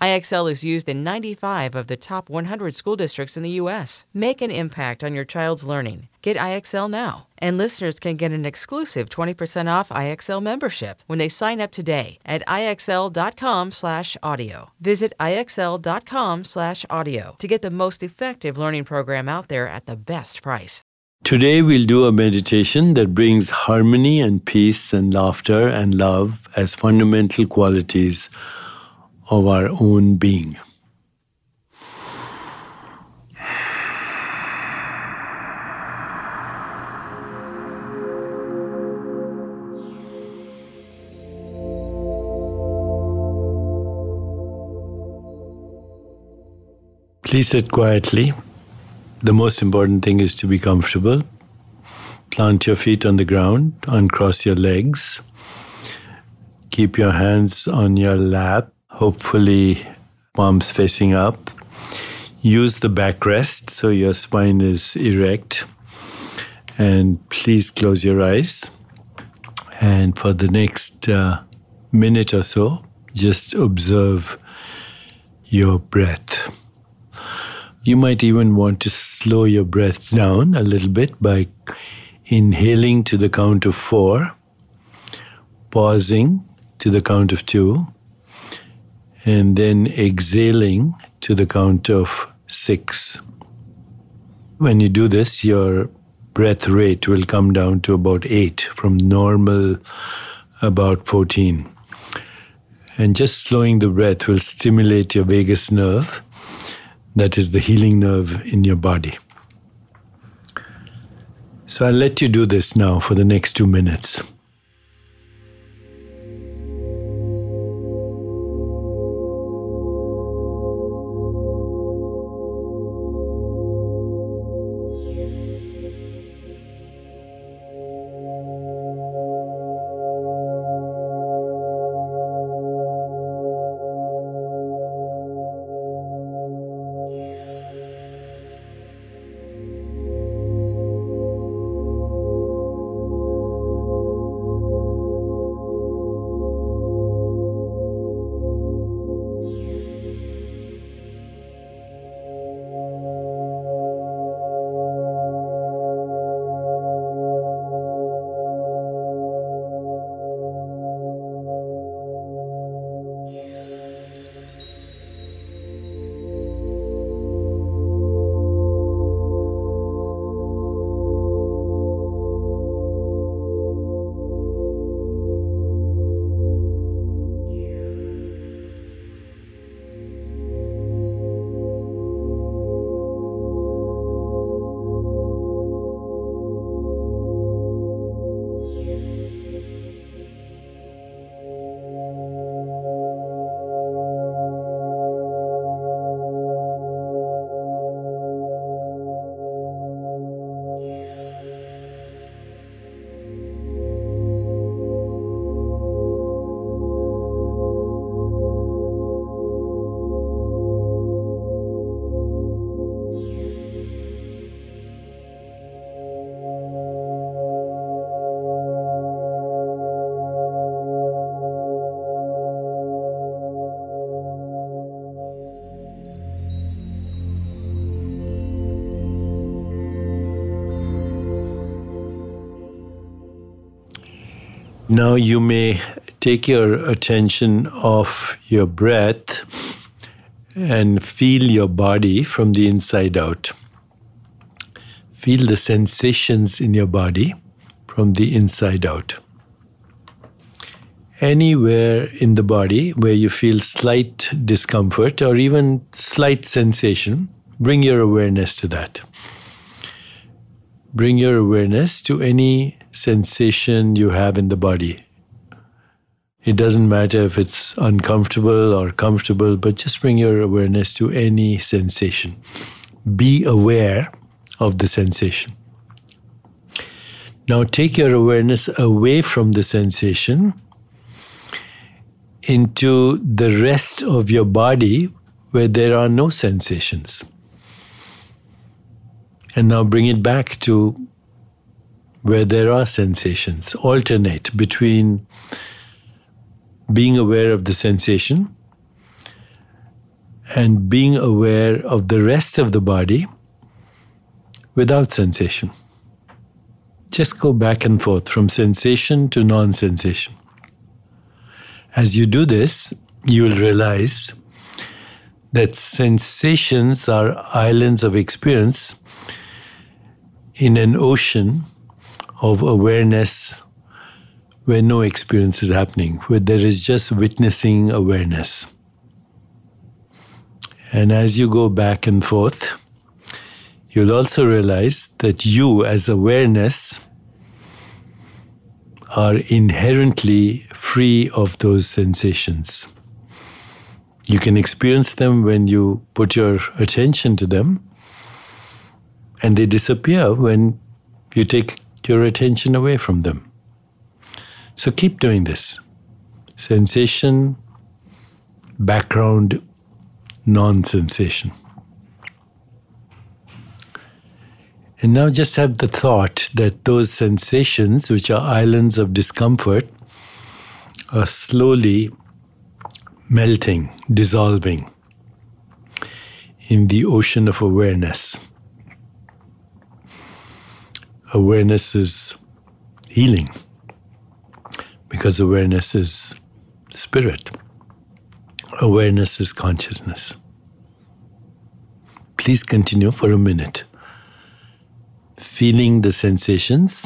IXL is used in 95 of the top 100 school districts in the U.S. Make an impact on your child's learning. Get IXL now. And listeners can get an exclusive 20% off IXL membership when they sign up today at IXL.com/audio. Visit IXL.com/audio to get the most effective learning program out there at the best price. Today we'll do a meditation that brings harmony and peace and laughter and love as fundamental qualities of our own being. Please sit quietly. The most important thing is to be comfortable. Plant your feet on the ground, uncross your legs. Keep your hands on your lap, hopefully, palms facing up. Use the backrest so your spine is erect. And please close your eyes. And for the next uh, minute or so, just observe your breath. You might even want to slow your breath down a little bit by inhaling to the count of four, pausing to the count of two, and then exhaling to the count of six. When you do this, your breath rate will come down to about eight from normal about 14. And just slowing the breath will stimulate your vagus nerve that is the healing nerve in your body. So I'll let you do this now for the next two minutes. Now you may take your attention off your breath and feel your body from the inside out. Feel the sensations in your body from the inside out. Anywhere in the body where you feel slight discomfort or even slight sensation, bring your awareness to that. bring your awareness to any sensation you have in the body. It doesn't matter if it's uncomfortable or comfortable, but just bring your awareness to any sensation. Be aware of the sensation. Now take your awareness away from the sensation into the rest of your body where there are no sensations. And now bring it back to where there are sensations. Alternate between being aware of the sensation and being aware of the rest of the body without sensation. Just go back and forth from sensation to non sensation. As you do this, you will realize that sensations are islands of experience in an ocean of awareness where no experience is happening, where there is just witnessing awareness. And as you go back and forth, you'll also realize that you, as awareness, are inherently free of those sensations. You can experience them when you put your attention to them, and they disappear when you take your attention away from them. So keep doing this. Sensation, background, non sensation. And now just have the thought that those sensations, which are islands of discomfort, are slowly melting, dissolving in the ocean of awareness. Awareness is healing because awareness is spirit, awareness is consciousness. Please continue for a minute, feeling the sensations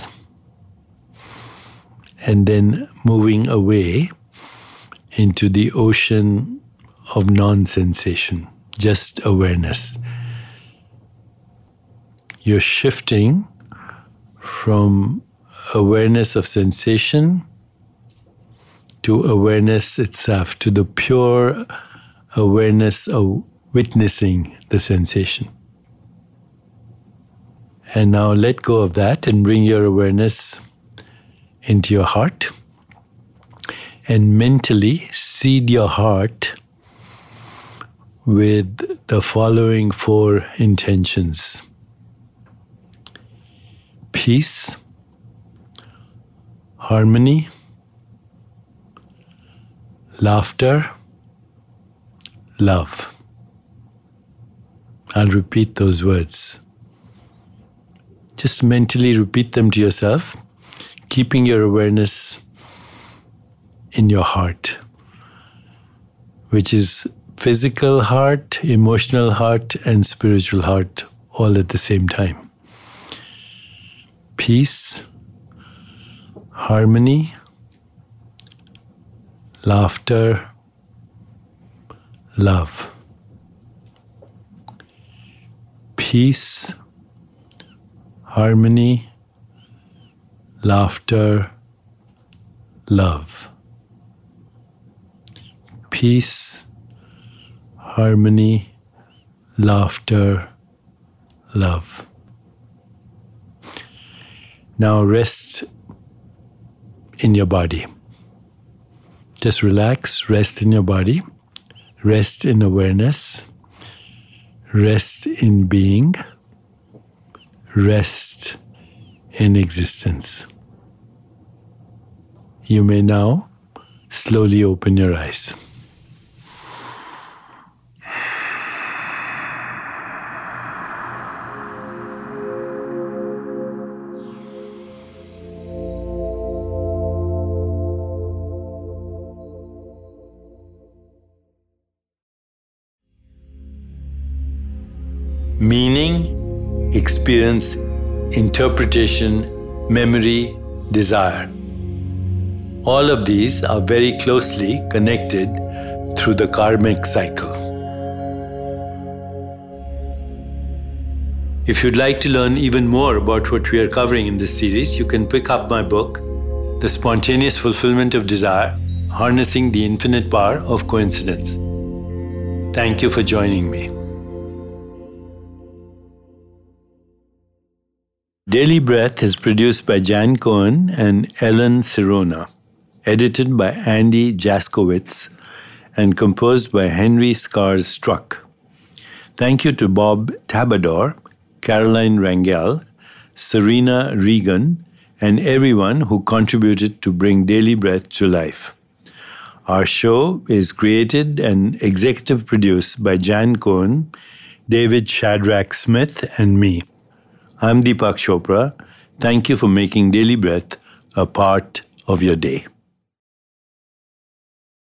and then moving away into the ocean of non sensation, just awareness. You're shifting from awareness of sensation to awareness itself, to the pure awareness of witnessing the sensation. And now let go of that and bring your awareness into your heart. And mentally seed your heart with the following four intentions peace, harmony, laughter, love. I'll repeat those words. Just mentally repeat them to yourself, keeping your awareness in your heart, which is physical heart, emotional heart, and spiritual heart all at the same time. Peace, harmony, laughter, love. Peace, harmony, laughter, love. Peace, harmony, laughter, love. Now rest in your body. Just relax, rest in your body, rest in awareness, rest in being, rest in existence. You may now slowly open your eyes. Meaning, experience, interpretation, memory, desire. All of these are very closely connected through the karmic cycle. If you'd like to learn even more about what we are covering in this series, you can pick up my book, The Spontaneous Fulfillment of Desire Harnessing the Infinite Power of Coincidence. Thank you for joining me. Daily Breath is produced by Jan Cohen and Ellen Sirona, edited by Andy Jaskowitz, and composed by Henry Scars Struck. Thank you to Bob Tabador Caroline Rangel, Serena Regan, and everyone who contributed to bring Daily Breath to life. Our show is created and executive produced by Jan Cohen, David Shadrach Smith, and me. I'm Deepak Chopra. Thank you for making Daily Breath a part of your day.